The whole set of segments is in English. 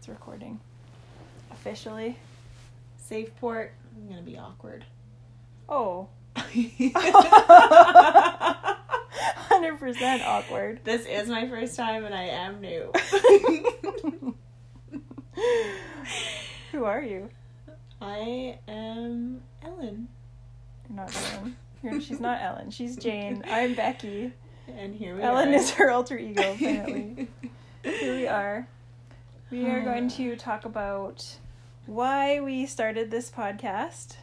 It's recording. Officially. Safe port. I'm gonna be awkward. Oh. 100% awkward. This is my first time and I am new. Who are you? I am Ellen. You're not Ellen. You're, she's not Ellen. She's Jane. I'm Becky. And here we Ellen are. Ellen is her alter ego, apparently. Here we are. We are hmm. going to talk about why we started this podcast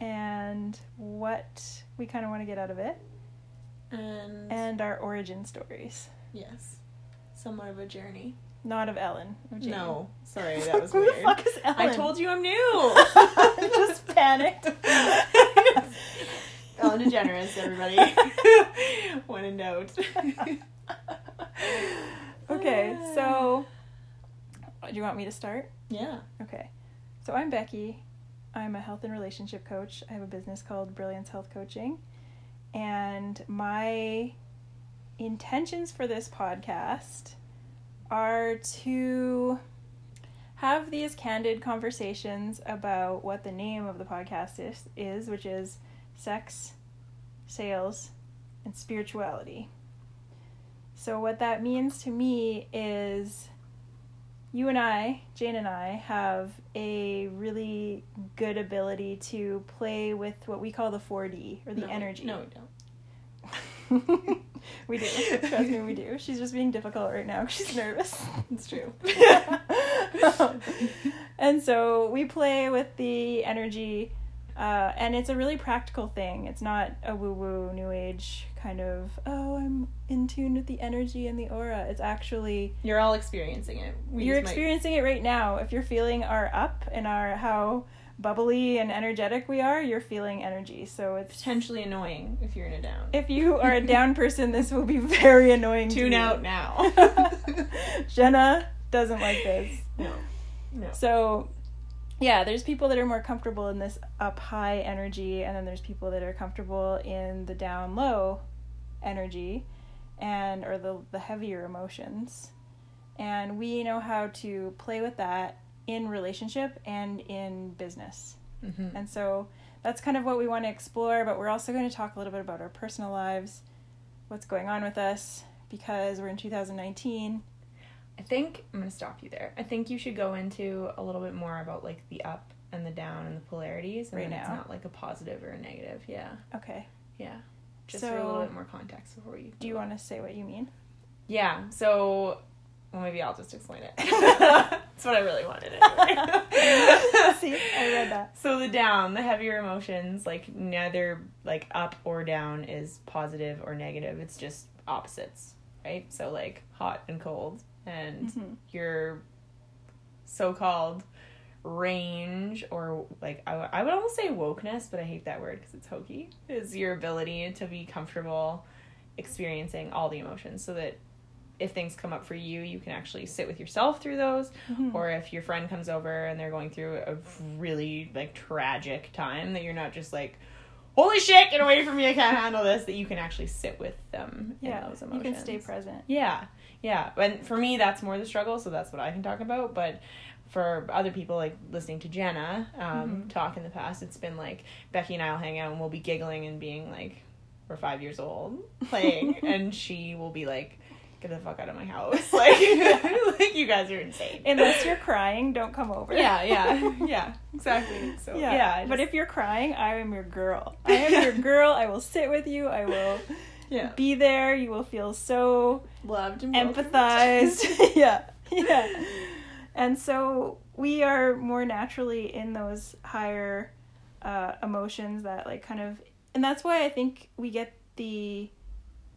and what we kind of want to get out of it and, and our origin stories. yes, somewhat of a journey. Not of Ellen. Of Jane. No, sorry, that was Who weird. the fuck is Ellen? I told you I'm new. Just panicked. Ellen DeGeneres, everybody. when in note. okay, so Oh, do you want me to start? yeah. Okay. So I'm Becky. I'm a health and relationship coach. I have a business called Brilliance Health Coaching. And my intentions for this podcast are to have these candid conversations about what the name of the podcast is, is which is sex, sales, and spirituality. So, what that means to me is you and I, Jane and I, have a really good ability to play with what we call the 4D or the No, energy. No, we don't. we do. Trust me, we do. She's just being difficult right now. She's nervous. It's true. and so we play with the energy, uh, and it's a really practical thing. It's not a woo woo, new age kind of, oh, I'm in tune with the energy and the aura. It's actually You're all experiencing it. We you're experiencing it right now. If you're feeling our up and our how bubbly and energetic we are, you're feeling energy. So it's potentially annoying if you're in a down. if you are a down person, this will be very annoying. to Tune out now. Jenna doesn't like this. no. No. So, yeah, there's people that are more comfortable in this up high energy, and then there's people that are comfortable in the down low energy and or the the heavier emotions. And we know how to play with that in relationship and in business. Mhm. And so that's kind of what we want to explore, but we're also going to talk a little bit about our personal lives, what's going on with us because we're in 2019. I think I'm gonna stop you there. I think you should go into a little bit more about like the up and the down and the polarities, and Right then it's not like a positive or a negative. Yeah, Okay. yeah. Just for a little bit more context before you. Do you want to say what you mean? Yeah. So, well, maybe I'll just explain it. That's what I really wanted. Anyway. See, I read that. So the down, the heavier emotions, like neither like up or down is positive or negative. It's just opposites, right? So like hot and cold, and Mhm. your so-called range or like I, I would almost say wokeness, but I hate that word because it's hokey. Is your ability to be comfortable experiencing all the emotions, so that if things come up for you, you can actually sit with yourself through those Mhm. or if your friend comes over and they're going through a really like tragic time that you're not just like holy shit get away from me i can't handle this that you can actually sit with them yeah, in those you can stay present. yeah yeah and for me that's more the struggle so that's what i can talk about but for other people like listening to jenna um, Mhm. talk in the past it's been like becky and i'll hang out and we'll be giggling and being like we're five years old playing and she will be like get the fuck out of my house like like you guys are insane Unless you're crying, don't come over. yeah, yeah, yeah, exactly. So Yeah. yeah, I but if you're crying, I am your girl. I am your girl. I will sit with you. I will yeah, be there. You will feel so loved and empathized. yeah. Yeah. And so we are more naturally in those higher uh, emotions that like kind of and that's why I think we get the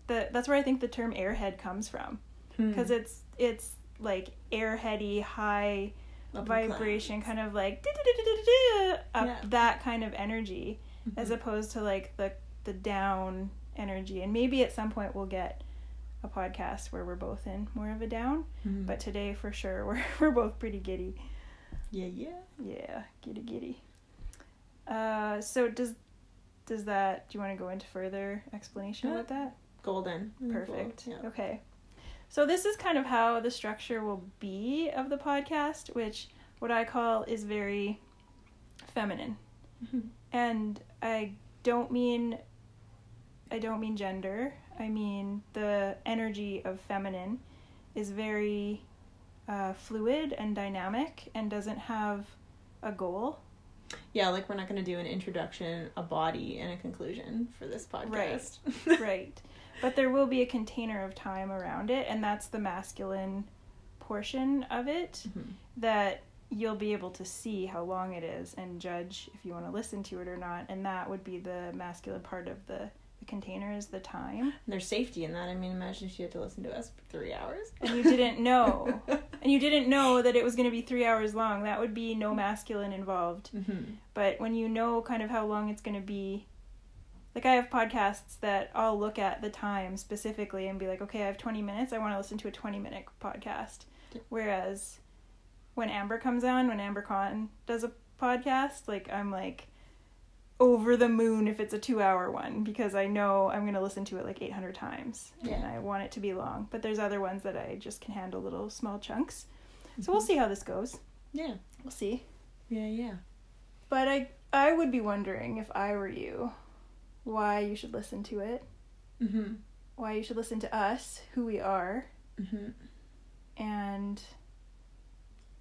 the that's where I think the term airhead comes from Hmm. because it's it's like airheady high vibration kind of like up Yeah. that kind of energy as opposed to like the the down energy and maybe at some point we'll get a podcast where we're both in more of a down Hmm. but today for sure we're we're both pretty giddy yeah, yeah. yeah giddy giddy uh so does does that do you want to go into further explanation Yeah. about that Golden, Perfect. Yeah. Okay. So this is kind of how the structure will be of the podcast, which what I call is very feminine. And I don't mean I don't mean gender. I mean the energy of feminine is very uh, fluid and dynamic and doesn't have a goal. Yeah, like we're not going to do an introduction, a body, and a conclusion for this podcast. right. right. But there will be a container of time around it, and that's the masculine portion of it Mhm. that you'll be able to see how long it is and judge if you want to listen to it or not. And that would be the masculine part of the, container is the time. And there's safety in that. I mean, imagine if you had to listen to us for three hours. And you didn't know. and you didn't know that it was going to be three hours long. That would be no masculine involved. mm-hmm. But when you know kind of how long it's going to be, like I have podcasts that I'll look at the time specifically and be like, okay, I have 20 minutes. I want to listen to a 20 minute podcast. Whereas when Amber comes on, when Amber Con does a podcast, like I'm like over the moon if it's a two hour one because I know I'm going to listen to it like 800 times and I want it to be long. But there's other ones that I just can handle little small chunks. So we'll see how this goes. Yeah. We'll see. Yeah, yeah. But I I would be wondering if I were you, why you should listen to it, Mm-hmm. why you should listen to us, who we are, Mm-hmm. and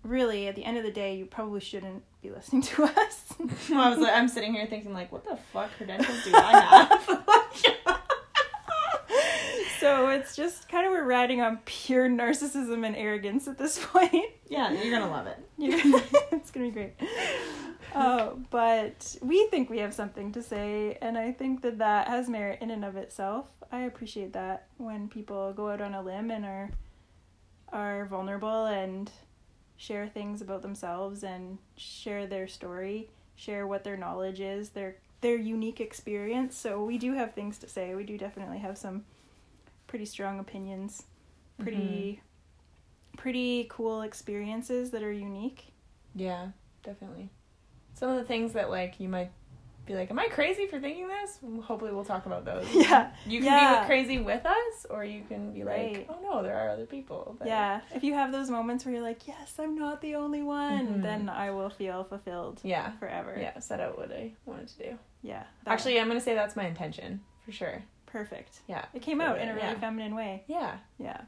really at the end of the day, you probably shouldn't be listening to us. Well, I was like, I'm sitting here thinking, like, what the fuck credentials do I have? so it's just kind of we're riding on pure narcissism and arrogance at this point. yeah, you're gonna love it. It's gonna be great. Uh, but we think we have something to say, and I think that that has merit in and of itself. I appreciate that when people go out on a limb and are are vulnerable and share things about themselves and share their story, share what their knowledge is, their their unique experience. So we do have things to say. We do definitely have some pretty strong opinions, pretty mm-hmm. pretty cool experiences that are unique. Yeah, definitely. Some of the things that like you might be like, "Am I crazy for thinking this?" Hopefully, we'll talk about those. Yeah. You can Yeah. be crazy with us, or you can be like, "Oh no, there are other people." that- Yeah, if you have those moments where you're like, yes, I'm not the only one, Mhm. then I will feel fulfilled Yeah. forever. Yeah. Set out what I wanted to do. Yeah. Actually, I'm gonna say that's my intention for sure. perfect. Yeah. It came out in a really Yeah. feminine way. Yeah. Yeah.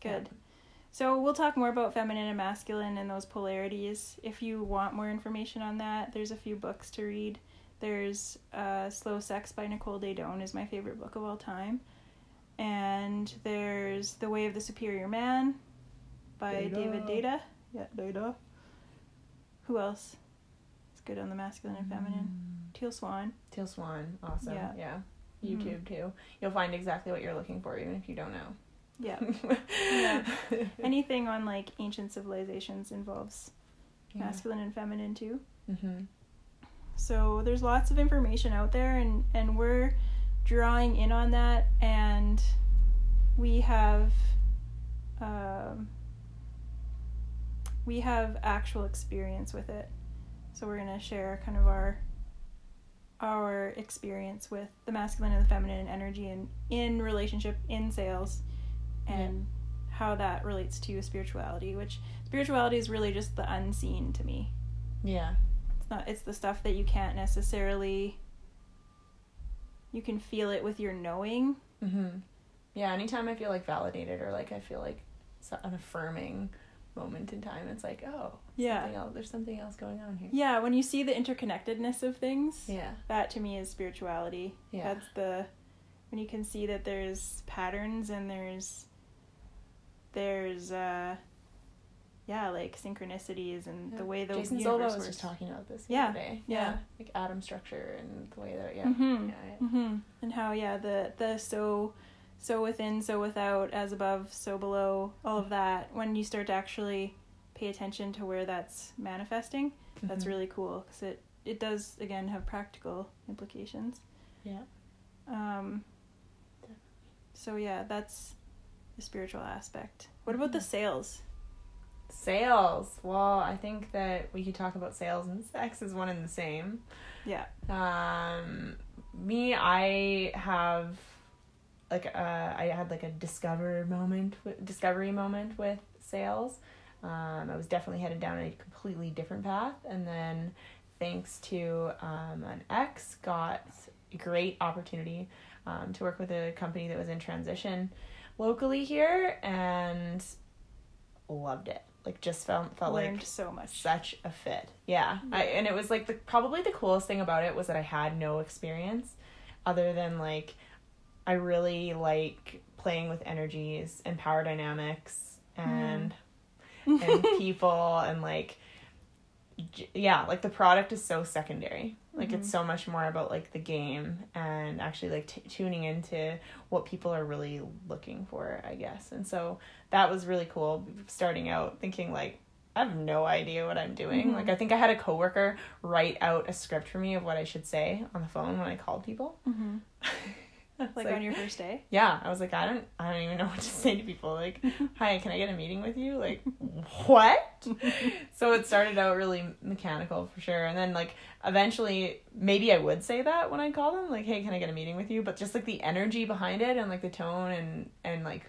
Good. So we'll talk more about feminine and masculine and those polarities. If you want more information on that, there's a few books to read. There's uh, Slow Sex by Nicole Daedone is my favorite book of all time. And there's The Way of the Superior Man by Deida. David Deida. Yeah, Deida. Who else? It's good on the masculine and feminine. Teal Swan. Teal Swan, awesome. Yeah. Yeah. YouTube too. You'll find exactly what you're looking for, even if you don't know. Yeah. Yeah. Anything on like ancient civilizations involves Yeah. masculine and feminine too. Mhm. So there's lots of information out there, and and we're drawing in on that, and we have um, we have actual experience with it. So we're gonna share kind of our our experience with the masculine and the feminine energy and in relationship in sales and how that relates to spirituality which spirituality is really just the unseen to me Yeah. It's not it's the stuff that you can't necessarily you can feel it with your knowing Mhm. Yeah. Anytime I feel like validated or like I feel like so- an affirming moment in time, it's like, oh, Yeah. something else, there's something else going on here. yeah when you see the interconnectedness of things Yeah. that to me is spirituality Yeah. that's the when you can see that there's patterns and there's there's uh yeah like synchronicities and the way the Jason universe was works just talking about this the Yeah, other day. yeah. Like atom structure and the way that yeah. Mhm. Yeah. yeah. hmm And how yeah the the so so within so without as above so below all of that when you start to actually pay attention to where that's manifesting that's Mhm. really cool because it it does again have practical implications. Yeah. Um. So yeah, that's the spiritual aspect. What about the sales? Sales. Well, I think that we could talk about sales and sex as one and the same. Yeah. Um, me, I have like uh, I had like a discover moment, with, discovery moment with sales. Um, I was definitely headed down a completely different path, and then thanks to um, an ex, got a great opportunity um, to work with a company that was in transition locally here, and loved it. Like just felt felt Learned like so much. such a fit. Yeah. I and it was like the probably the coolest thing about it was that I had no experience other than like I really like playing with energies and power dynamics and mm-hmm. and people and like yeah, like the product is so secondary. Like it's so much more about like the game and actually like t- tuning into what people are really looking for, I guess. And so that was really cool starting out thinking like I have no idea what I'm doing. Mhm. Like I think I had a coworker write out a script for me of what I should say on the phone when I called people. hmm Was Like, on your first day. yeah, I was like, I don't, I don't even know what to say to people. Like, hi, can I get a meeting with you? Like, what? so it started out really mechanical for sure, and then like eventually, maybe I would say that when I call them, like, hey, can I get a meeting with you? But just like the energy behind it, and like the tone, and and like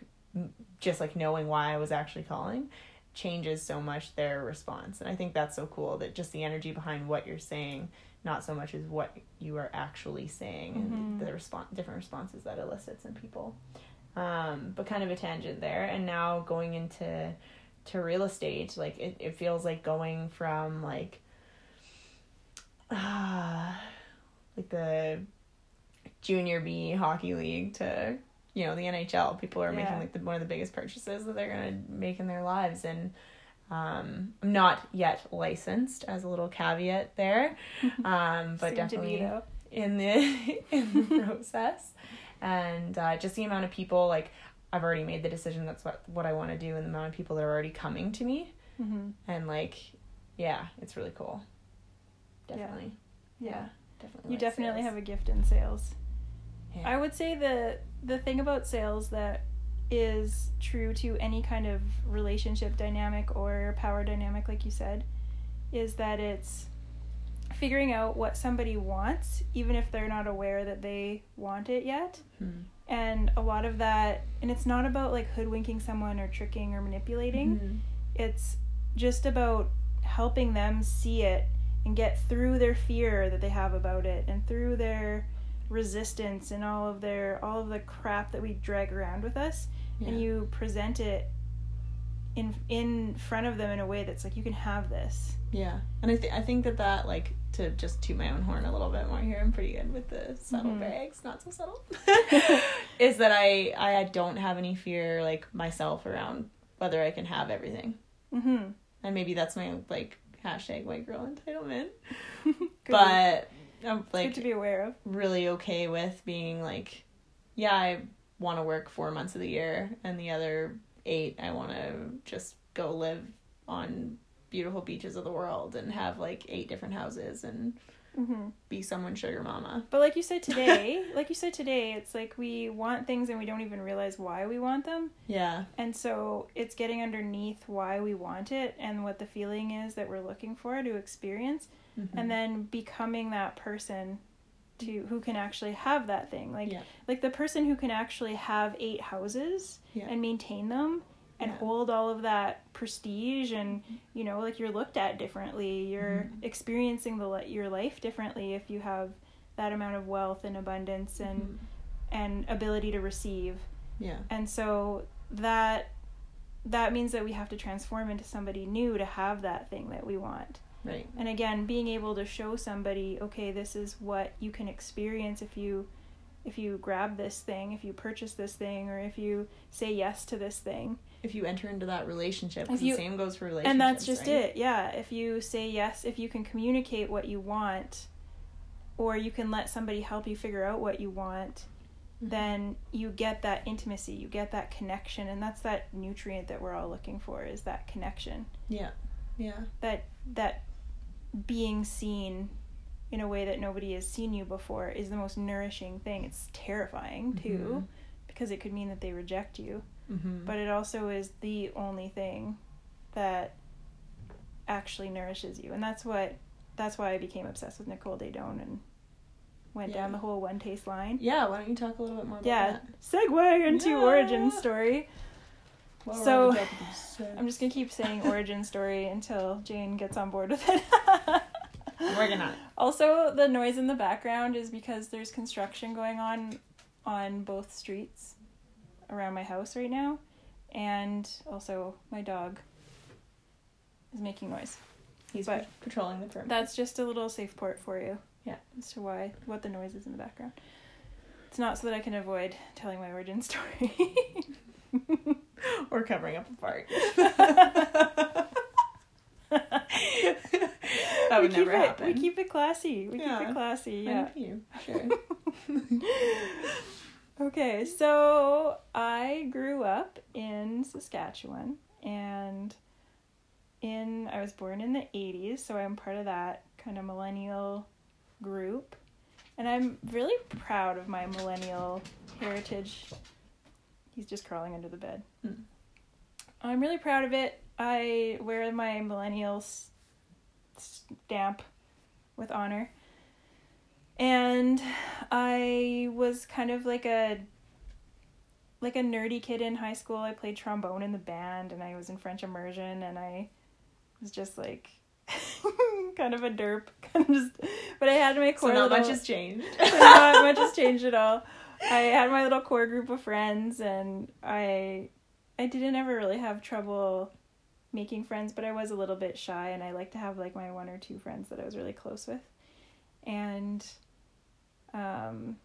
just like knowing why I was actually calling changes so much their response and i think that's so cool that just the energy behind what you're saying not so much as what you are actually saying and Mhm. the response different responses that elicits in people. Um but kind of a tangent there and now going into to real estate like it, it feels like going from like ah like the junior b hockey league to you know the nhl people are making like the, one of the biggest purchases that they're gonna make in their lives and um i'm not yet licensed as a little caveat there um but Soon definitely be in the in the process and uh, just the amount of people like i've already made the decision that's what what i want to do and the amount of people that are already coming to me hmm and like yeah it's really cool Yeah. definitely Yeah. definitely You like definitely sales. have a gift in sales. Yeah. I would say the the thing about sales that is true to any kind of relationship dynamic or power dynamic like you said is that it's figuring out what somebody wants even if they're not aware that they want it yet Hmm. and a lot of that and it's not about like hoodwinking someone or tricking or manipulating Mhm. it's just about helping them see it and get through their fear that they have about it and through their resistance and all of their all of the crap that we drag around with us and you present it in in front of them in a way that's like you can have this. Yeah. And i think i think that that like to just toot my own horn a little bit more here i'm pretty good with the subtle Mhm. bags not so subtle is that i i don't have any fear like myself around whether i can have everything. Mm-hmm. and maybe that's my like hashtag white girl entitlement. But i'm like good to be aware of. really okay with being like yeah i want to work four months of the year and the other eight i want to just go live on beautiful beaches of the world and have like eight different houses and mm-hmm. be someone's sugar mama. But like you said today like you said today it's like we want things and we don't even realize why we want them. Yeah. And so it's getting underneath why we want it and what the feeling is that we're looking for to experience Mhm. and then becoming that person to who can actually have that thing. Like Yeah. like the person who can actually have eight houses Yeah. and maintain them and Yeah. hold all of that prestige and you know like you're looked at differently. You're Mhm. experiencing the your life differently if you have that amount of wealth and abundance and Mhm. and ability to receive yeah and so that that means that we have to transform into somebody new to have that thing that we want right. And again being able to show somebody okay this is what you can experience if you if you grab this thing if you purchase this thing or if you say yes to this thing. If you enter into that relationship, you- the same goes for relationships and that's just right? it yeah. If you say yes if you can communicate what you want or you can let somebody help you figure out what you want Mhm. then you get that intimacy you get that connection and that's that nutrient that we're all looking for is that connection. Yeah. Yeah. That that being seen in a way that nobody has seen you before is the most nourishing thing it's terrifying too Mhm. because it could mean that they reject you mm-hmm. but it also is the only thing that actually nourishes you and that's what that's why i became obsessed with nicole Daedone and went Yeah. down the whole one taste line. Yeah, why don't you talk a little bit more about Yeah, that? segue into Yeah. origin story. While So, on the topic of sex. I'm just gonna keep saying origin story until Jane gets on board with it. I'm working on it. Also, the noise in the background is because there's construction going on on both streets around my house right now, and also my dog is making noise. He's But- patrolling the perimeter. That's just a little safe port for you. Yeah. As to why what the noise is in the background. It's not so that I can avoid telling my origin story. Or covering up a fart. that would we never keep it, happen. We keep it classy. We Yeah. keep it classy. Yeah. you, sure. okay, so I grew up in Saskatchewan and in I was born in the 80s, so I'm part of that kind of millennial group. And I'm really proud of my millennial heritage. He's just crawling under the bed. Hmm. I'm really proud of it. I wear my millennial stamp with honor. And I was kind of like a like a nerdy kid in high school. I played trombone in the band and I was in French immersion and I was just like kind of a derp. Kind of just but I had my So core not little, much has changed. not much has changed at all. I had my little core group of friends and I I didn't ever really have trouble making friends, but I was a little bit shy and I like to have like my one or two friends that I was really close with. And um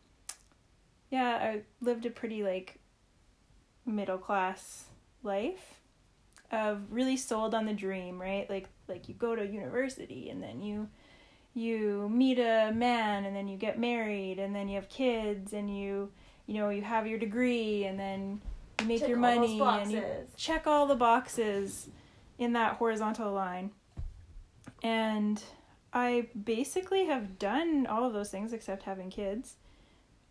yeah, I lived a pretty like middle class life of really sold on the dream, right? Like like you go to university and then you you meet a man and then you get married and then you have kids and you you know you have your degree and then you make Tick your money and you check all the boxes in that horizontal line. And i basically have done all of those things except having kids.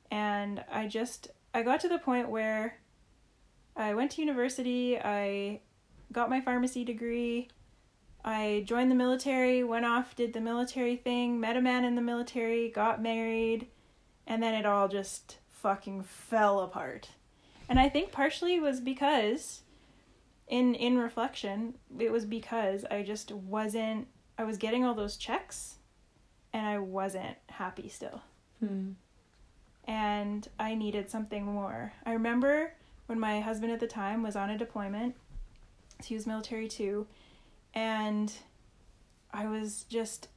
And i just i got to the point where i went to university i got my pharmacy degree I joined the military, went off, did the military thing, met a man in the military, got married, and then it all just fucking fell apart. And I think partially was because in in reflection, it was because I just wasn't I was getting all those checks and I wasn't happy still. Hmm. And I needed something more. I remember when my husband at the time was on a deployment. He was military too and I was just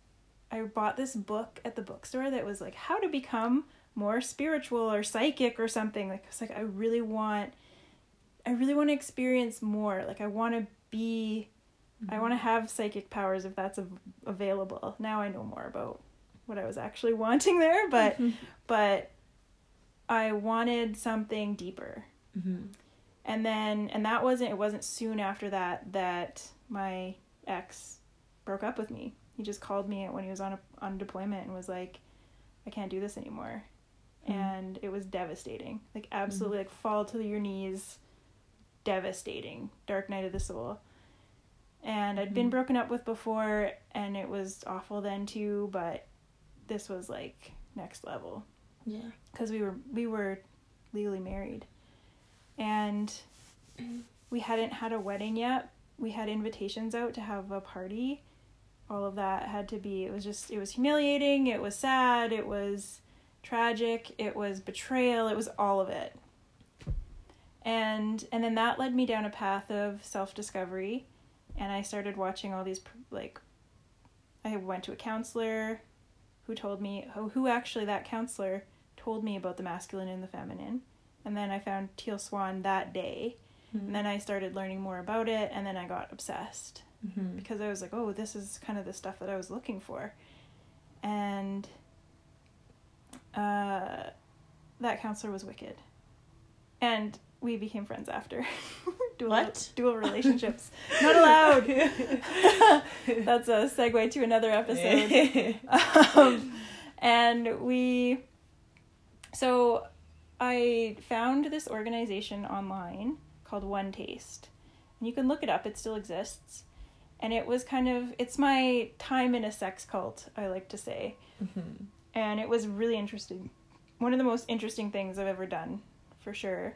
I bought this book at the bookstore that was like how to become more spiritual or psychic or something. Like I was like I really want I really want to experience more. Like I want to be I want to have psychic powers if that's av- available. Now I know more about what I was actually wanting there but but I wanted something deeper. Mhm. and then and that wasn't it wasn't soon after that that my ex broke up with me. He just called me when he was on a on deployment and was like i can't do this anymore. Mhm. and it was devastating. Like absolutely like fall to your knees. Devastating. Dark night of the soul. And i'd been Mhm. broken up with before and it was awful then too but this was like next level. Yeah. because we were we were legally married. And we hadn't had a wedding yet we had invitations out to have a party. All of that had to be it was just it was humiliating it was sad it was tragic it was betrayal it was all of it. And and then that led me down a path of self-discovery and i started watching all these like i went to a counselor who told me who, who actually that counselor told me about the masculine and the feminine. And then i found teal swan that day and then i started learning more about it and then i got obsessed Mhm. because I was like, oh, this is kind of the stuff that I was looking for. And uh, that counselor was wicked. And we became friends after. dual, What? Dual relationships. Not allowed. That's a segue to another episode. um, and we, so I found this organization online called One Taste. And you can look it up, it still exists and it was kind of it's my time in a sex cult i like to say Mhm. and it was really interesting. One of the most interesting things I've ever done, for sure.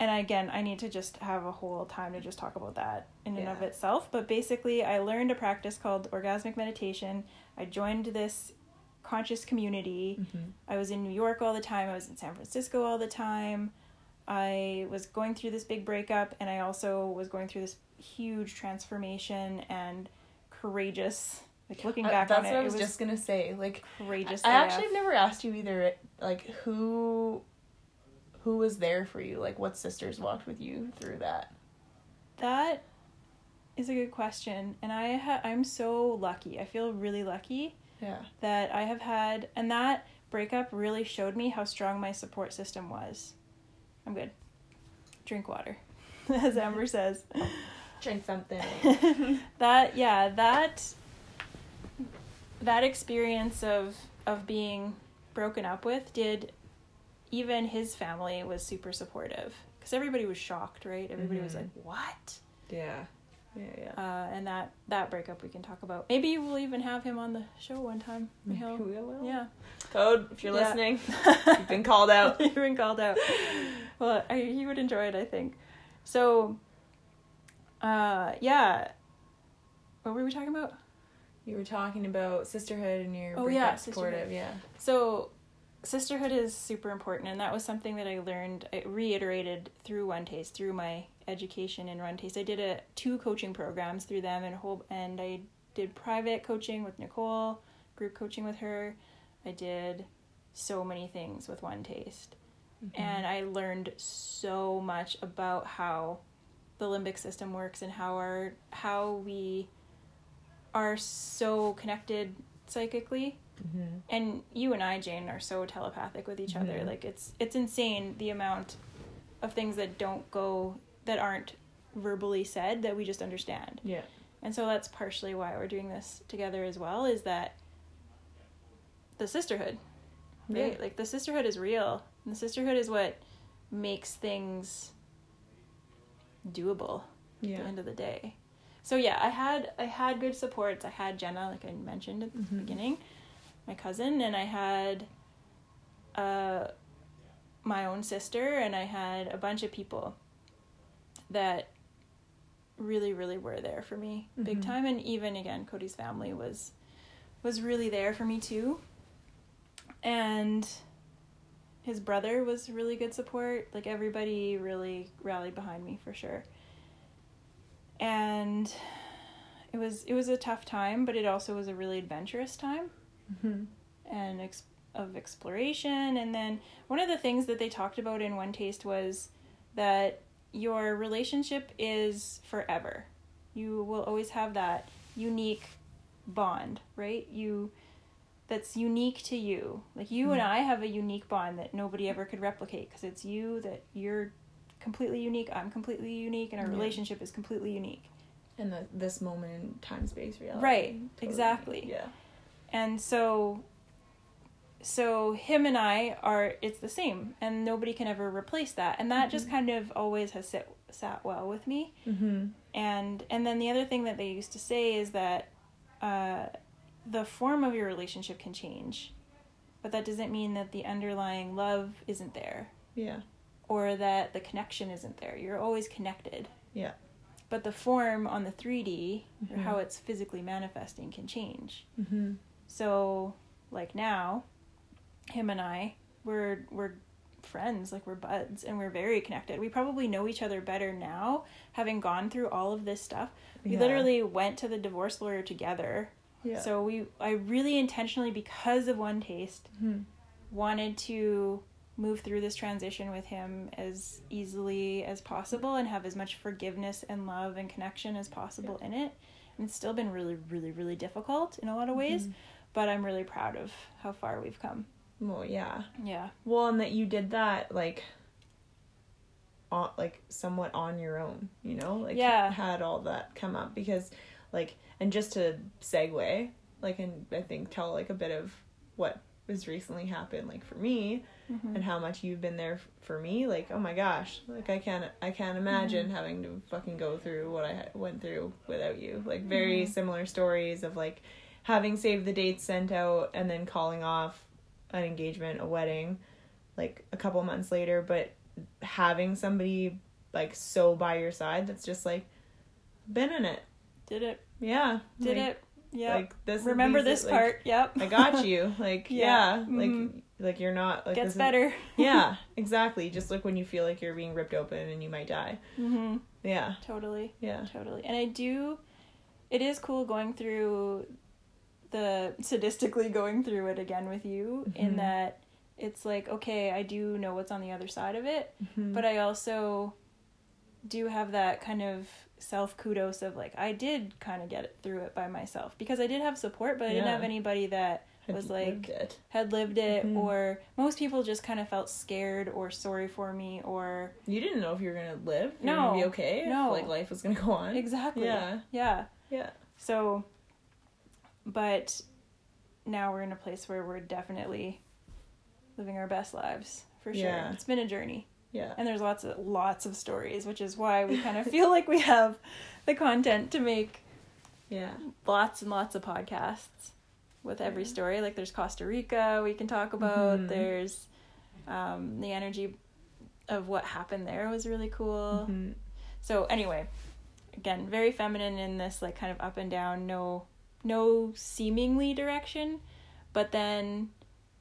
And again, I need to just have a whole time to just talk about that in and of itself. But basically, I learned a practice called orgasmic meditation. I joined this conscious community. Mhm. I was in New York all the time. I was in San Francisco all the time. I was going through this big breakup, and I also was going through this huge transformation and courageous. Like looking Uh, back that's on it, what I it was, was just gonna say. Like, courageous. I AF. actually have never asked you either. Like, who, who was there for you? Like, what sisters walked with you through that? That is a good question, and I ha- I'm so lucky. I feel really lucky Yeah. that I have had, and that breakup really showed me how strong my support system was. I'm good. Drink water, as Amber says. Drink something. that yeah that that experience of of being broken up with did even his family was super supportive because everybody was shocked right everybody was Mhm. like what yeah. Yeah. Yeah. uh, and that that breakup we can talk about maybe we'll even have him on the show one time Maybe He'll- we will. yeah Code, if you're Yeah. listening, you've been called out. You've been called out. Well, I, he would enjoy it, I think. So, uh, yeah. What were we talking about? You were talking about sisterhood and your Oh, breakup yeah, supportive. sisterhood. Yeah. So, sisterhood is super important, and that was something that I learned, I reiterated through One Taste, through my education in One Taste. I did a two coaching programs through them, and whole, and I did private coaching with Nicole, group coaching with her. I did so many things with One Taste. and I learned so much about how the limbic system works and how our how we are so connected psychically Mhm. and you and I Jane are so telepathic with each other Mhm. like it's it's insane the amount of things that don't go that aren't verbally said that we just understand Yeah. and so that's partially why we're doing this together as well is that the sisterhood right? Yeah. Like the sisterhood is real. And the sisterhood is what makes things doable at Yeah. the end of the day. So yeah, I had I had good supports. I had Jenna, like I mentioned at the Mhm. beginning, my cousin, and I had uh my own sister and I had a bunch of people that really, really were there for me big Mhm. time. And even again, Cody's family was was really there for me too. And his brother was really good support. Like everybody really rallied behind me for sure. And it was it was a tough time, but it also was a really adventurous time Mhm. and ex- of exploration. And then one of the things that they talked about in One Taste was that your relationship is forever. You will always have that unique bond, right? You that's unique to you. Like you and Mhm. I have a unique bond that nobody ever could replicate because it's you that you're completely unique, I'm completely unique, and our Yeah. relationship is completely unique. And the, this moment in time space reality. Right, exactly. Yeah. and so so him and i are it's the same and nobody can ever replace that and that just Mhm. kind of always has sit, sat well with me Mm-hmm. and and then the other thing that they used to say is that uh, the form of your relationship can change but that doesn't mean that the underlying love isn't there Yeah. or that the connection isn't there you're always connected Yeah. but the form on the 3d or Mhm. how it's physically manifesting can change Mm-hmm. so, like now, him and I, we're we're friends, like we're buds, and we're very connected. We probably know each other better now, having gone through all of this stuff. We Yeah. literally went to the divorce lawyer together. Yeah. So we, I really intentionally, because of One Taste, Mhm. wanted to move through this transition with him as easily as possible and have as much forgiveness and love and connection as possible in it. And it's still been really, really, really difficult in a lot of ways, Mhm. but I'm really proud of how far we've come. Well, yeah. Yeah. Well, and that you did that like on like somewhat on your own, you know? Like Yeah. had all that come up because like and just to segue, like and I think tell like a bit of what has recently happened like for me Mhm. and how much you've been there f- for me like oh my gosh like i can't i can't imagine having to fucking go through what i ha- went through without you like very Mhm. similar stories of like having saved the dates sent out and then calling off an engagement, a wedding, like a couple months later, but having somebody like so by your side that's just like been in it. Did it? Yeah. Did like, it? Yeah. Like this Remember this like, part? Yep. I got you. Like yeah, Yeah. like Mhm. like you're not like Gets better. yeah, exactly. Just like when you feel like you're being ripped open and you might die. hmm Yeah. Totally. Yeah. Totally. And I do it is cool going through the sadistically going through it again with you in Mhm. that it's like, okay, I do know what's on the other side of it, Mhm. but I also do have that kind of self kudos of like I did kind of get it through it by myself because I did have support, but I didn't have anybody that Had was like- lived had lived it Mhm. or most people just kind of felt scared or sorry for me or You didn't know if you were gonna live. if No. gonna be okay. if, No. like life was gonna go on. exactly Yeah. yeah Yeah. So, but now we're in a place where we're definitely living our best lives for sure. Yeah. It's been a journey, Yeah. and there's lots of lots of stories, which is why we kind of feel like we have the content to make Yeah. lots and lots of podcasts with every story. Like there's Costa Rica we can talk about. Mhm. There's um, the energy of what happened there was really cool. Mhm. So anyway, again, very feminine in this like kind of up and down, no no seemingly direction, but then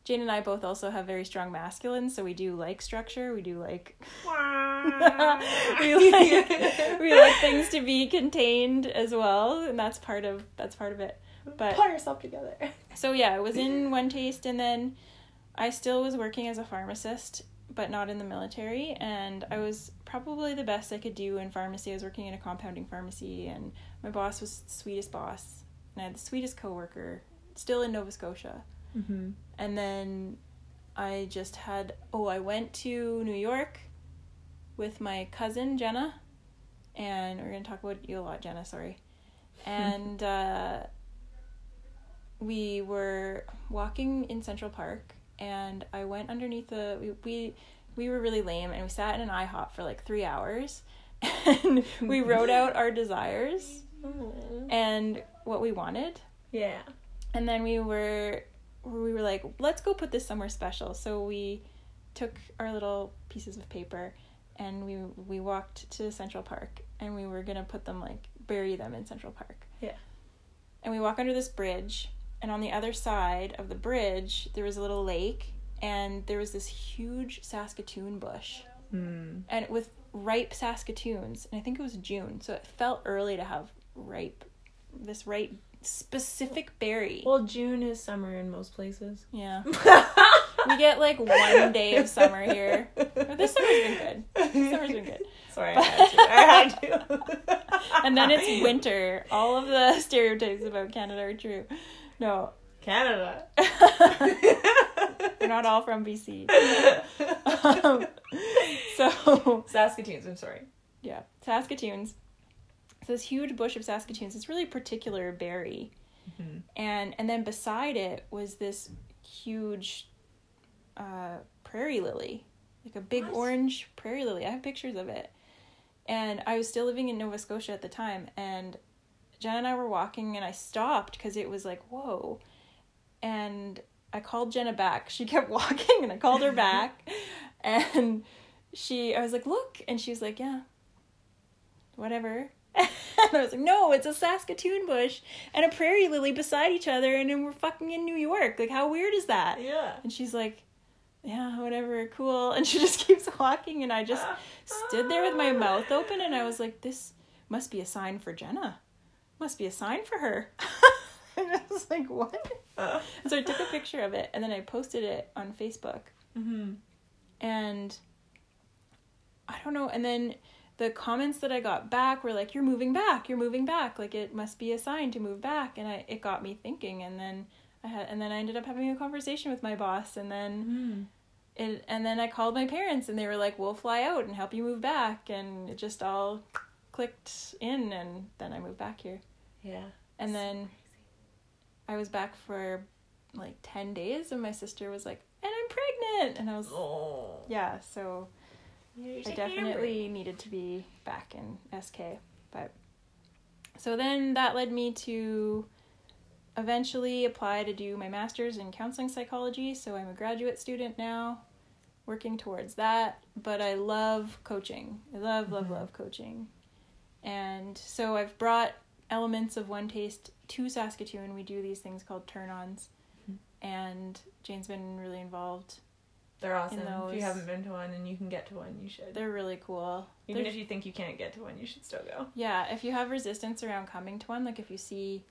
Jane and I both also have very strong masculine, so we do like structure. We do like we like we like things to be contained as well, and that's part of that's part of it. But Pull yourself together. so yeah, I was in one taste, and then I still was working as a pharmacist, but not in the military. And I was probably the best I could do in pharmacy. I was working in a compounding pharmacy, and my boss was the sweetest boss, and I had the sweetest coworker, still in Nova Scotia. Mm-hmm. And then I just had oh, I went to New York with my cousin Jenna, and we're gonna talk about you a lot, Jenna. Sorry, and uh, we were walking in Central Park, and I went underneath the we we we were really lame, and we sat in an IHOP for like three hours, and we wrote out our desires and what we wanted Yeah. and then we were we were like let's go put this somewhere special so we took our little pieces of paper and we we walked to central park and we were gonna put them like bury them in central park Yeah. and we walk under this bridge and on the other side of the bridge there was a little lake and there was this huge saskatoon bush Mm. and with ripe saskatoons and i think it was june so it felt early to have ripe this right specific berry Well, June is summer in most places. yeah we get like one day of summer here. But this summer's been good. This summer's been good. Sorry, I had to. I had to. And then it's winter. All of the stereotypes about Canada are true. No, Canada. we're not all from BC. Um, so Saskatoons. I'm sorry. yeah, Saskatoons. This huge bush of Saskatoons. This really particular berry, Mhm. and and then beside it was this huge uh, prairie lily, like a big What? orange prairie lily. I have pictures of it. And I was still living in Nova Scotia at the time, and Jen and I were walking, and I stopped because it was like, whoa. And I called Jenna back. She kept walking, and I called her back, and she, I was like, look, and she was like, yeah, whatever. and I was like, no, it's a Saskatoon bush and a prairie lily beside each other, and then we're fucking in New York. Like, how weird is that? Yeah. And she's like, yeah, whatever, cool. And she just keeps walking, and I just stood there with my mouth open, and I was like, this must be a sign for Jenna. Must be a sign for her. and I was like, what? Uh, so I took a picture of it, and then I posted it on Facebook. mm-hmm. And I don't know. And then the comments that I got back were like, "You're moving back. You're moving back. Like it must be a sign to move back." And I it got me thinking. And then I had and then I ended up having a conversation with my boss. And then Mm-hmm. it and then I called my parents, and they were like, "We'll fly out and help you move back." And it just all clicked in, and then I moved back here. Yeah. And then I was back for like ten days, and my sister was like, "And I'm pregnant," and I was Oh. yeah. So. I definitely needed to be back in SK, but so then that led me to eventually apply to do my master's in counseling psychology, so I'm a graduate student now, working towards that. But I love coaching. I love, love, Mhm. love coaching. And so I've brought elements of One Taste to Saskatoon. We do these things called turn ons. Mhm. And Jane's been really involved. They're awesome. If you haven't been to one and you can get to one, you should. They're really cool. Even They're- if you think you can't get to one, you should still go. Yeah, if you have resistance around coming to one, like if you see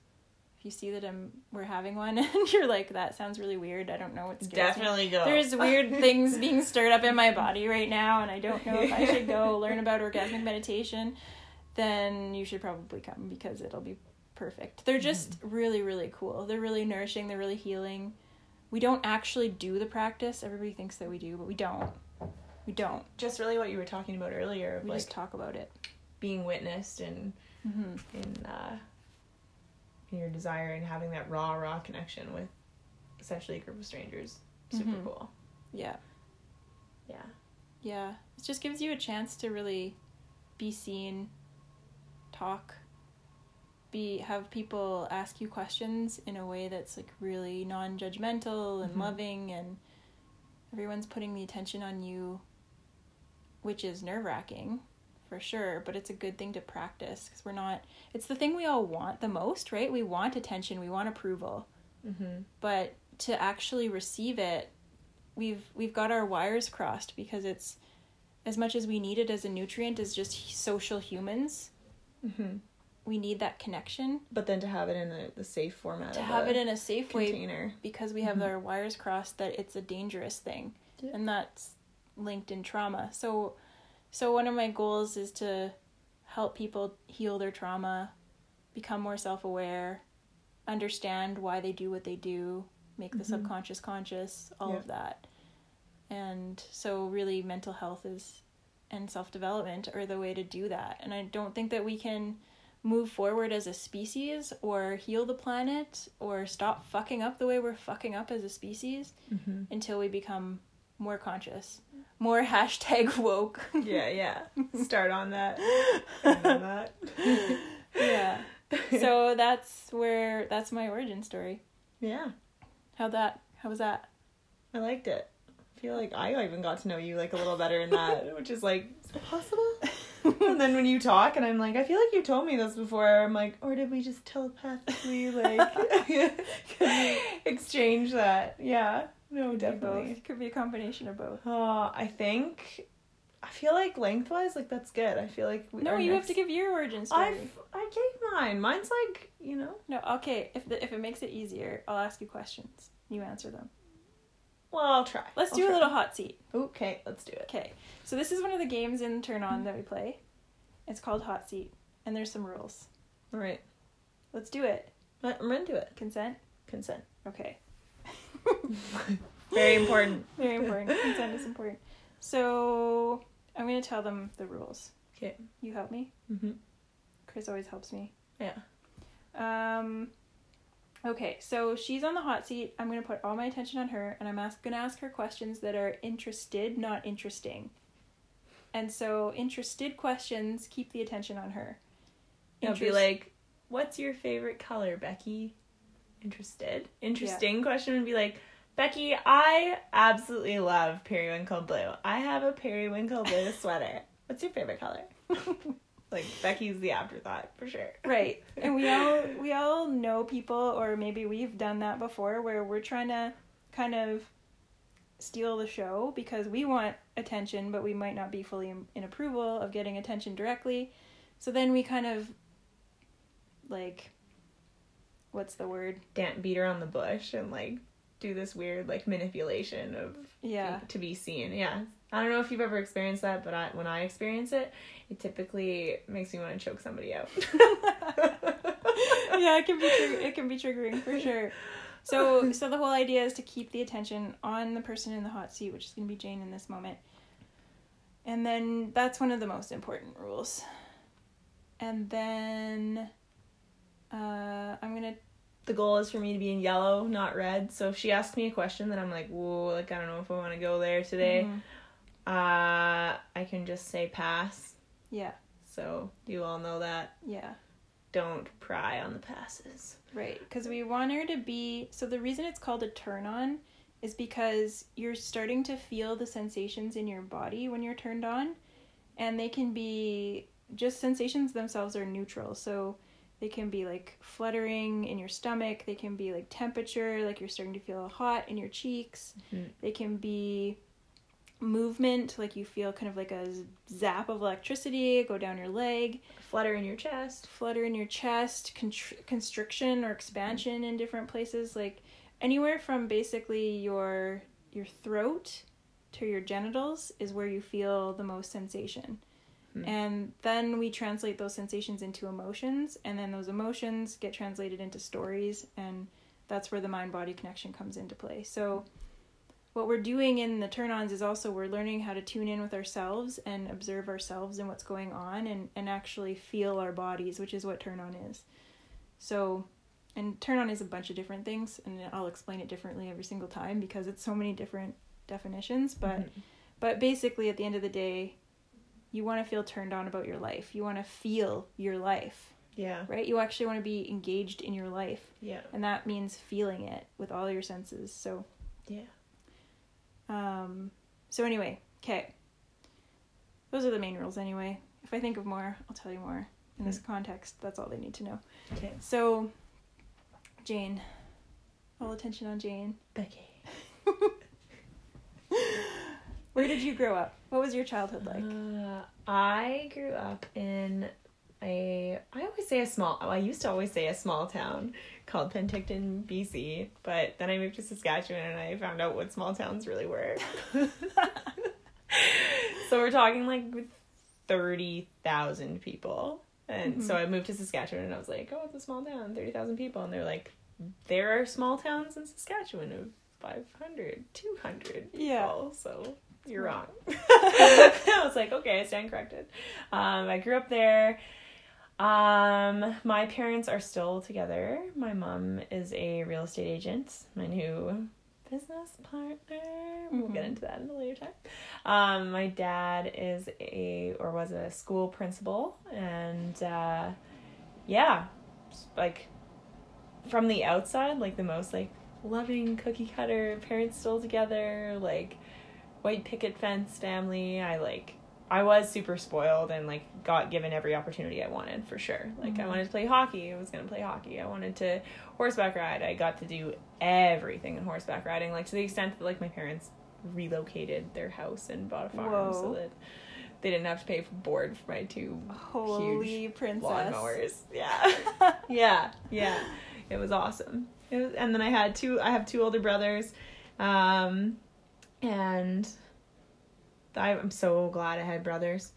if you see that I'm we're having one and you're like that sounds really weird. I don't know what scares me. Definitely go. There's weird things being stirred up in my body right now and I don't know if I should go learn about orgasmic meditation. Then you should probably come because it'll be perfect. They're just mm. really really cool. They're really nourishing, they're really healing. We don't actually do the practice. Everybody thinks that we do, but we don't. We don't. just really what you were talking about earlier We like just talk about it. being witnessed and hmm in uh in your desire and having that raw raw connection with essentially a group of strangers super Mhm. cool Yeah. yeah Yeah, it just gives you a chance to really be seen, talk, be have people ask you questions in a way that's like really non-judgmental and Mhm. loving and everyone's putting the attention on you which is nerve-wracking for sure, but it's a good thing to practice cuz we're not it's the thing we all want the most, right? We want attention, we want approval mm-hmm. but to actually receive it we've we've got our wires crossed because it's as much as we need it as a nutrient as just social humans Mm-hmm. We need that connection but then to have it in a, the safe format to have it in a safe way because we have Mhm. our wires crossed that it's a dangerous thing Yeah. and that's linked in trauma so so one of my goals is to help people heal their trauma become more self-aware understand why they do what they do make the Mhm. subconscious conscious all Yeah. of that and so really mental health is and self-development are the way to do that and i don't think that we can move forward as a species or heal the planet or stop fucking up the way we're fucking up as a species mm-hmm. until we become more conscious. More hashtag woke. Yeah yeah. Start on that. That yeah. So that's where that's my origin story. Yeah. How that how was that? I liked it. I feel like I even got to know you like a little better in that, which is like, is it possible? and then when you talk, and I'm like, I feel like you told me this before. I'm like, or did we just telepathically like exchange that? Yeah, no, definitely. both could be a combination of both Oh, I think I feel like lengthwise, like that's good. I feel like we, no you have to give your origin story I've I gave mine. Mine's like you know. no okay if the, if it makes it easier i'll ask you questions you answer them Well, I'll try. let's I'll do a little hot seat Okay, let's do it. Okay, so this is one of the games in Turn On that we play. It's called Hot Seat, and there's some rules. All right, Let's do it. I'm into it. Consent? Consent. Okay. Very important. Very important. Consent is important. So I'm going to tell them the rules. Okay. You help me? Mm-hmm. Chris always helps me. Yeah. Um, okay, so she's on the hot seat. I'm going to put all my attention on her, and I'm ask- going to ask her questions that are interested, not interesting. And so, interested questions keep the attention on her. It'll be like, "What's your favorite color, Becky?" Interested. Interesting question would be like, Becky, I absolutely love periwinkle blue. I have a periwinkle blue sweater. What's your favorite color? Like Becky's the afterthought for sure. right and we all we all know people or maybe we've done that before where we're trying to kind of steal the show because we want attention but we might not be fully in, in approval of getting attention directly so then we kind of like what's the word Dan- beat around the bush and like do this weird like manipulation of yeah to be seen. Yeah. I don't know if you've ever experienced that, but I, when I experience it, it typically makes me want to choke somebody out. yeah, it can be trigger- it can be triggering for sure. So so the whole idea is to keep the attention on the person in the hot seat, which is going to be Jane in this moment. And then that's one of the most important rules. And then uh, I'm gonna the goal is for me to be in yellow, not red. So if she asks me a question that I'm like, whoa, like I don't know if I want to go there today, Mhm. Uh, I can just say pass. yeah So you all know that. yeah don't pry on the passes. Right, because we want her to be. So the reason it's called a turn on is because you're starting to feel the sensations in your body when you're turned on, and they can be just sensations themselves are neutral. So they can be like fluttering in your stomach, they can be like temperature, like you're starting to feel hot in your cheeks, Mhm. they can be movement, like you feel kind of like a zap of electricity go down your leg Flutter in your chest. flutter in your chest, contr- constriction or expansion in different places, like anywhere from basically your your throat to your genitals is where you feel the most sensation. Hmm. And then we translate those sensations into emotions, and then those emotions get translated into stories, and that's where the mind body connection comes into play. So, what we're doing in the turn ons is also we're learning how to tune in with ourselves and observe ourselves and what's going on and, and actually feel our bodies, which is what turn on is. So, and turn on is a bunch of different things, and I'll explain it differently every single time because it's so many different definitions. But Mhm. but basically, at the end of the day, you want to feel turned on about your life. You want to feel your life, yeah, right? You actually want to be engaged in your life, yeah, and that means feeling it with all your senses. So, yeah. Um, so anyway, okay. Those are the main rules, anyway. If I think of more, I'll tell you more. In this context, that's all they need to know. Okay. So, Jane, all attention on Jane. Becky. Where did you grow up? What was your childhood like? Uh, I grew up in a I always say a small I used to always say a small town called Penticton, BC, but then I moved to Saskatchewan and I found out what small towns really were. so we're talking like with 30,000 people. And so I moved to Saskatchewan and I was like, "Oh, it's a small town, 30,000 people." And they're like, "There are small towns in Saskatchewan of 500, 200 Yeah. people." So you're wrong. I was like, okay, I stand corrected. Um, I grew up there. Um, my parents are still together. My mom is a real estate agent. My new business partner. We'll get Mhm. into that in a later time. Um, my dad is a or was a school principal, and uh, yeah, like from the outside, like the most like loving cookie cutter parents still together, like white picket fence family. I like I was super spoiled and like got given every opportunity I wanted for sure. Like I Mhm. wanted to play hockey, I was gonna play hockey. I wanted to horseback ride. I got to do everything in horseback riding, like to the extent that like my parents relocated their house and bought a farm so that they didn't have to pay for board for my two Holy huge princess. lawnmowers. Yeah. yeah, yeah. It was awesome. It was, and then I had two. I have two older brothers, um, and I, I'm so glad I had brothers.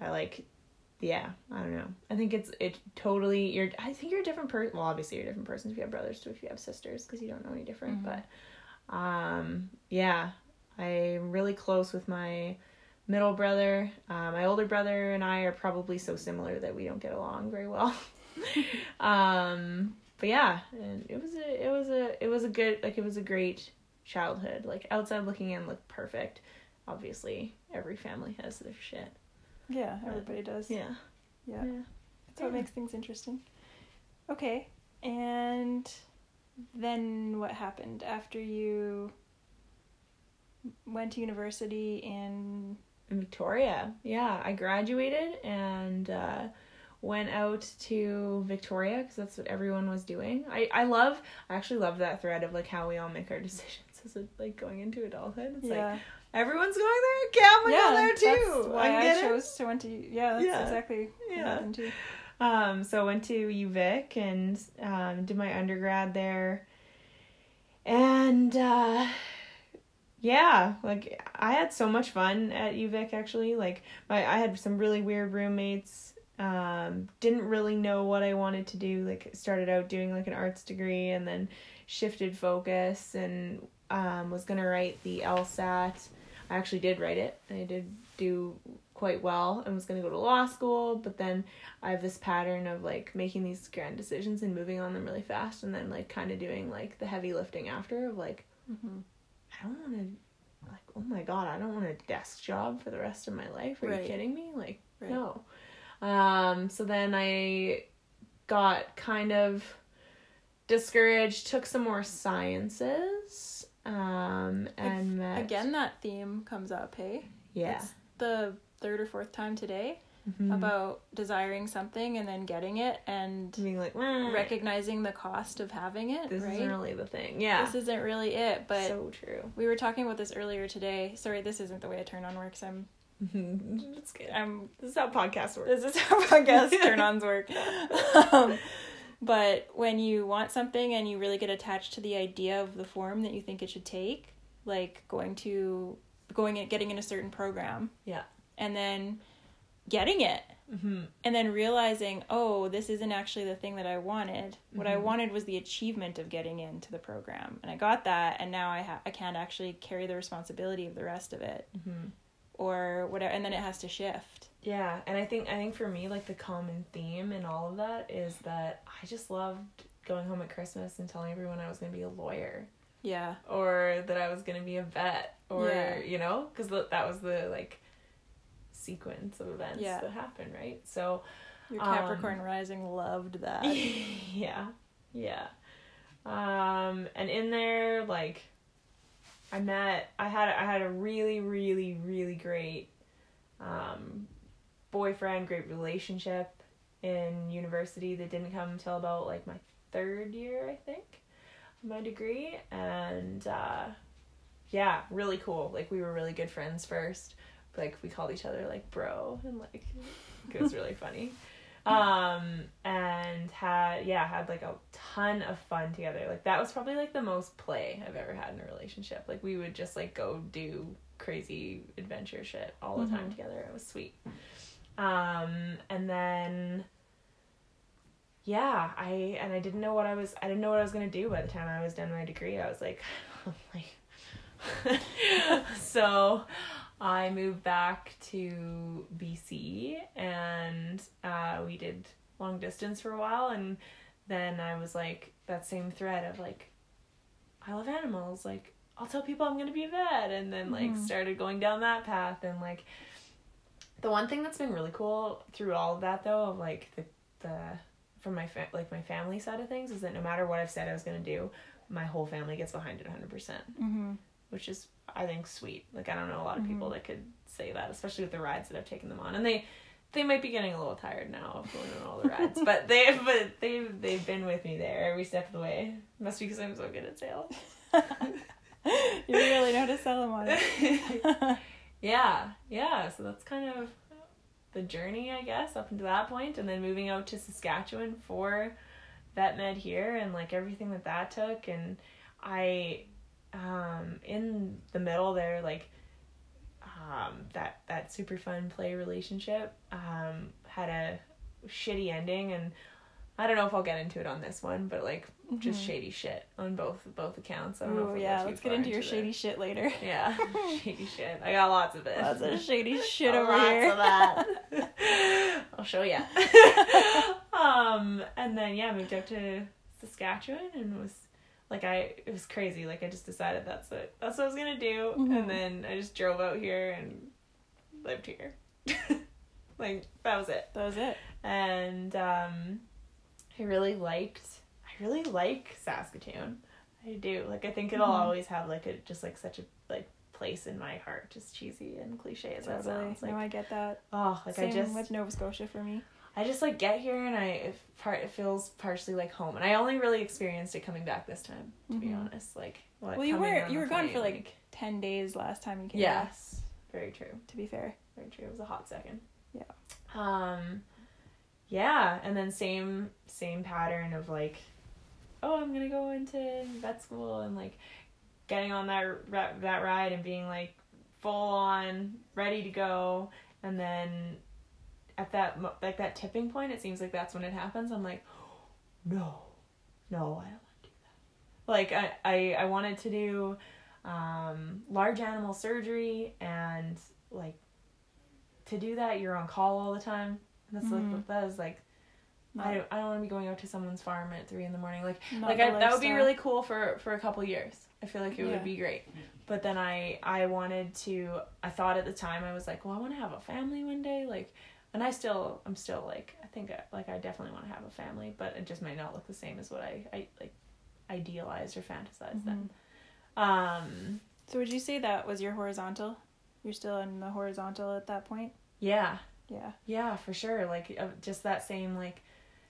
I like, yeah. I don't know. I think it's it totally. You're. I think you're a different person. Well, obviously you're a different person if you have brothers to if you have sisters because you don't know any different. Mhm. But, um, yeah, I'm really close with my middle brother. Uh, my older brother and I are probably so similar that we don't get along very well. um, but yeah, and it was a it was a it was a good like it was a great childhood. Like outside looking in looked perfect. Obviously, every family has their shit. Yeah, everybody does. Yeah. Yeah. Yeah. That's what makes things interesting. Okay. And then what happened after you went to university in in Victoria. Yeah, I graduated and uh, went out to Victoria because that's what everyone was doing. I I love I actually love that thread of like how we all make our decisions as a, like going into adulthood. It's yeah like everyone's going there. Yeah, I'm gonna yeah go there that's too. why I I, chose to went to yeah that's Yeah. exactly Yeah. too. Um, so I went to UVic and um, did my undergrad there. And uh, yeah, like I had so much fun at UVic actually. Like my I had some really weird roommates. Um, didn't really know what I wanted to do. Like started out doing like an arts degree and then shifted focus and um, was gonna write the LSAT. I actually did write it. I did do quite well and was gonna go to law school, but then I have this pattern of like making these grand decisions and moving on them really fast and then like kind of doing like the heavy lifting after of like Mm-hmm. I don't want to like oh my god, I don't want a desk job for the rest of my life. Are Right. you kidding me? Like Right. no. Um so then I got kind of discouraged, took some more sciences, um, and met Again, that theme comes up, hey? Yeah. It's the third or fourth time today Mhm. about desiring something and then getting it and being like, "Mm, recognizing the cost of having it, this right? isn't really the thing. Yeah. This isn't really it, but so true. we were talking about this earlier today. Sorry, this isn't the way a turn on works. I'm That's good. I'm This is how podcasts work. this is how podcast turn ons work. Um, but when you want something and you really get attached to the idea of the form that you think it should take, like going to going and getting in a certain program, Yeah. and then getting it, Mm-hmm. and then realizing, oh, this isn't actually the thing that I wanted. What I Mhm. wanted was the achievement of getting into the program, and I got that, and now I ha- I can't actually carry the responsibility of the rest of it, Mm-hmm. or whatever, and then it has to shift. Yeah, and I think I think for me, like the common theme in all of that is that I just loved going home at Christmas and telling everyone I was going to be a lawyer Yeah, or that I was going to be a vet or Yeah. you know because that was the like sequence of events Yeah. that happened, right? So your Um, Capricorn rising loved that. yeah, yeah. Um, and in there, like, I met, I had, I had a really, really, really great, um, boyfriend, great relationship in university that didn't come until about like my third year, I think, of my degree, and uh, yeah, really cool. Like we were really good friends first. Like we called each other like bro, and like it was really funny um and had yeah had like a ton of fun together like that was probably like the most play i've ever had in a relationship like we would just like go do crazy adventure shit all the time Mhm. together it was sweet um and then yeah i and i didn't know what i was i didn't know what i was going to do by the time i was done my degree i was like like so I moved back to BC and uh, we did long distance for a while. And then I was like, that same thread of like, I love animals. Like, I'll tell people I'm going to be a vet. And then like Mhm. started going down that path. And like, the one thing that's been really cool through all of that though, of like the, the, from my fa- like my family side of things is that no matter what I've said I was going to do, my whole family gets behind it 100% Mm-hmm. which is I think sweet. Like I don't know a lot of people Mhm. that could say that, especially with the rides that I've taken them on, and they they might be getting a little tired now of going on all the rides, but they but they they've been with me there every step of the way. Must be because I'm so good at sales. you really know how to sell them on it. yeah, yeah. So that's kind of the journey, I guess, up until that point, and then moving out to Saskatchewan for vet med here, and like everything that that took, and I, um, in the middle there, like, um, that that super fun play relationship, um, had a shitty ending, and I don't know if I'll get into it on this one, but like just Mhm. shady shit on both both accounts. I don't know if Ooh, yeah, let's get into your shady shit later. yeah, shady shit. I got lots of it. Lots of shady shit Lots over here. of that. I'll show you. um, and then yeah, moved up to Saskatchewan and was like I it was crazy. Like I just decided that's what that's what I was gonna do, Mhm. and then I just drove out here and lived here. like that was it. That was it. And um, I really liked. I really like Saskatoon. I do. Like I think it'll Mhm. always have like a just like such a like place in my heart. Just cheesy and cliche as that sounds. Like no, I get that. oh, like Same I just with Nova Scotia for me. I just like get here and I it part it feels partially like home. And I only really experienced it coming back this time. To be Mhm. honest, like what, Well, you were you were gone for plane, like ten days last time you came. back, yes, very true. To be fair. Very true. It was a hot second. Yeah. Um yeah, and then same same pattern of like oh, I'm to go into vet school and like getting on that that ride and being like full on ready to go and then at that like that tipping point it seems like that's when it happens. I'm like no. No, I don't want to do that. Like I I I wanted to do um large animal surgery and like to do that you're on call all the time and that's Mhm. like that is like Not, I don't, I don't want to be going out to someone's farm at three in the morning like like I, that would be really cool for for a couple years i feel like it Yeah. would be great but then i i wanted to i thought at the time i was like well i want to have a family one day like and I still I'm still like I think I, like I definitely want to have a family, but it just might not look the same as what I I like idealized or fantasized then. Um, So would you say that was your horizontal? You're still in the horizontal at that point? yeah, Yeah. yeah, for sure. Like uh, just that same like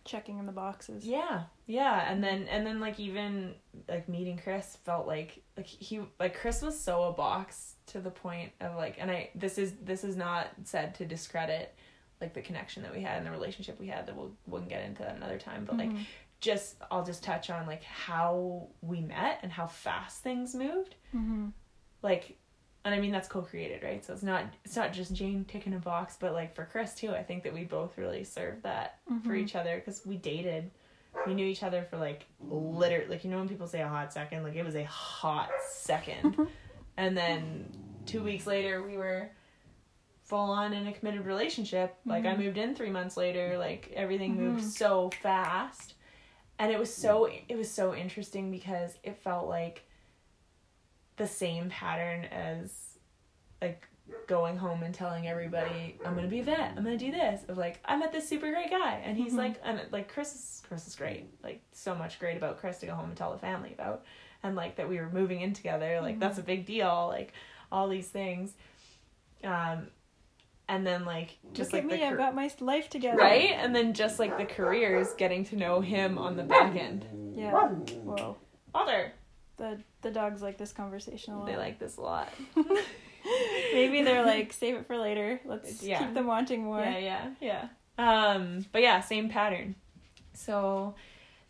Checking in the boxes. Yeah, yeah, and then and then like even like meeting Chris felt like like he like Chris was so a box to the point of like and I this is this is not said to discredit like the connection that we had and the relationship we had that we'll we'll get into that another time but like Mhm. just I'll just touch on like how we met and how fast things moved Mhm. like and I mean that's co-created right so it's not it's not just Jane ticking a box but like for Chris too I think that we both really served that for Mhm. each other because we dated we knew each other for like literally like you know when people say a hot second like it was a hot second and then two weeks later we were full on in a committed relationship like i Mhm. moved in three months later like everything moved Mhm. so fast and it was so it was so interesting because it felt like the same pattern as like going home and telling everybody I'm gonna be a vet, I'm gonna do this. Of like I met this super great guy, and he's Mhm. like, and like Chris is Chris is great, like so much great about Chris to go home and tell the family about, and like that we were moving in together, like Mhm. that's a big deal, like all these things, um, and then like just Look like at me, the I've got my life together. right, and then just like the careers, getting to know him on the back end. Yeah. Whoa. Other, The the dogs like this conversation a lot. they like this a lot. Maybe they're like, save it for later. Let's Yeah. keep them wanting more. Yeah, yeah, yeah. Um, but yeah, same pattern. So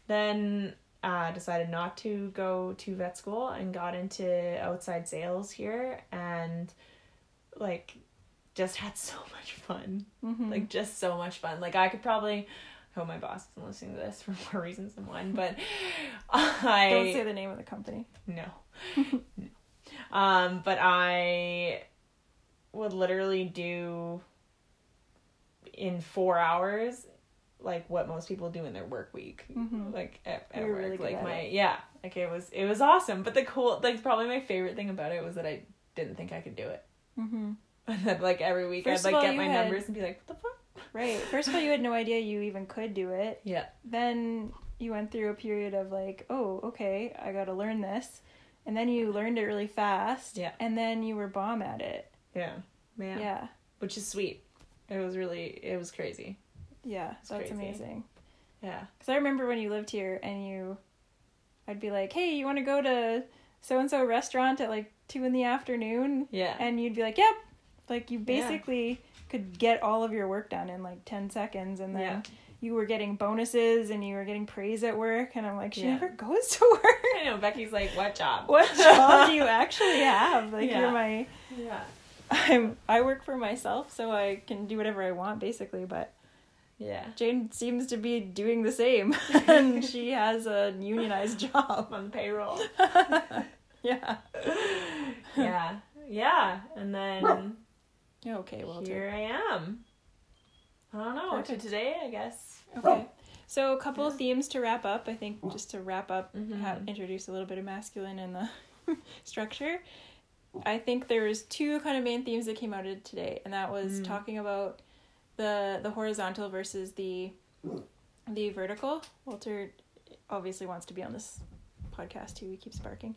then uh decided not to go to vet school and got into outside sales here and like just had so much fun. Mhm. Like just so much fun. Like I could probably hope my boss isn't listening to this for more reasons than one, but I Don't say the name of the company. no. no. Um, but I would literally do in four hours like what most people do in their work week. Mhm. Like at, at work. really like my it. yeah. Like it was it was awesome. But the cool like probably my favorite thing about it was that I didn't think I could do it. Mm-hmm. And then like every week First I'd like all, get my had- numbers and be like, What the fuck? Right. First of all, you had no idea you even could do it. Yeah. Then you went through a period of like, oh, okay, I got to learn this. And then you learned it really fast. Yeah. And then you were bomb at it. Yeah. Man. Yeah. Yeah. Which is sweet. It was really it was crazy. Yeah. That's crazy. amazing. Yeah. Because I remember when you lived here and you, I'd be like, hey, you want to go to so and so restaurant at like two in the afternoon? Yeah. And you'd be like, yep. Like you basically could get all of your work done in like 10 seconds. And then Yeah. you were getting bonuses and you were getting praise at work. And I'm like, she Yeah. never goes to work. I know Becky's like, what job? what job do you actually have? Like Yeah. you're my Yeah. I'm I work for myself so I can do whatever I want basically, but Yeah. Jane seems to be doing the same and she has a unionized job. On the payroll. yeah. yeah. Yeah. And then okay, well here I am. I don't know. Perfect. To today, I guess. Okay. So a couple of themes to wrap up. I think just to wrap up, Mhm. have, introduce a little bit of masculine in the structure. I think there's two kind of main themes that came out of today, and that was Mm. talking about the the horizontal versus the the vertical. Walter obviously wants to be on this podcast too. He keeps barking,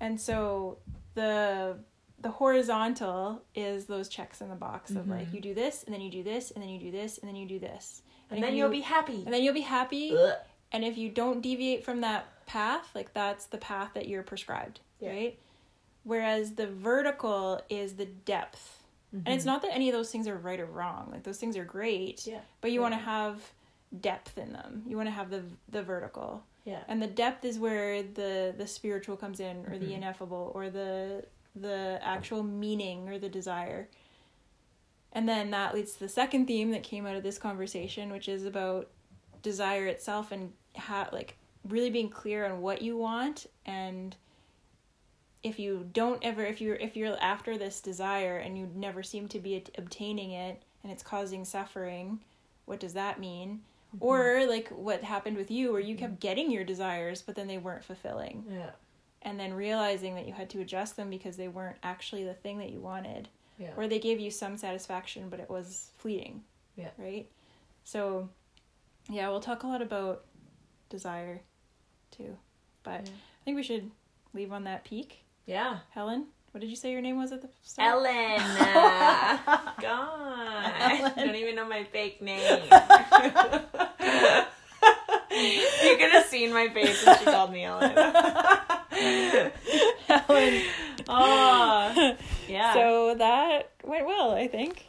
and so the the horizontal is those checks in the box of like Mhm. you do this and then you do this and then you do this and then you do this And, if then you- you'll be happy. and then you'll be happy Ugh. and if you don't deviate from that path like that's the path that you're prescribed Yeah. right whereas the vertical is the depth and it's Mhm. not that any of those things are right or wrong like those things are great Yeah. but you want to have depth in them you want to have the the vertical Yeah. and the depth is where the the spiritual comes in or the Mhm. ineffable or the the actual meaning or the desire. And then that leads to the second theme that came out of this conversation which is about desire itself and how like really being clear on what you want and if you don't ever if you're if you're after this desire and you never seem to be obtaining it and it's causing suffering what does that mean? Mm-hmm. Or like what happened with you where you kept getting your desires but then they weren't fulfilling. Yeah. And then realizing that you had to adjust them because they weren't actually the thing that you wanted Yeah. Or they gave you some satisfaction, but it was fleeting. Yeah. Right? So, yeah, we'll talk a lot about desire too. But Yeah. I think we should leave on that peak. Yeah. Helen, what did you say your name was at the start? Ellen. Uh, God. Ellen. I don't even know my fake name. you could have seen my face when she called me Ellen. Helen. oh, ah, yeah. So that went well, I think,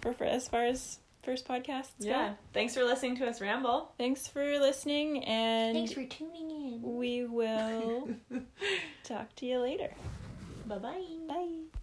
for, for as far as first podcasts yeah. go. Thanks for listening to us ramble. Thanks for listening, and thanks for tuning in. we will talk to you later. Bye bye. Bye.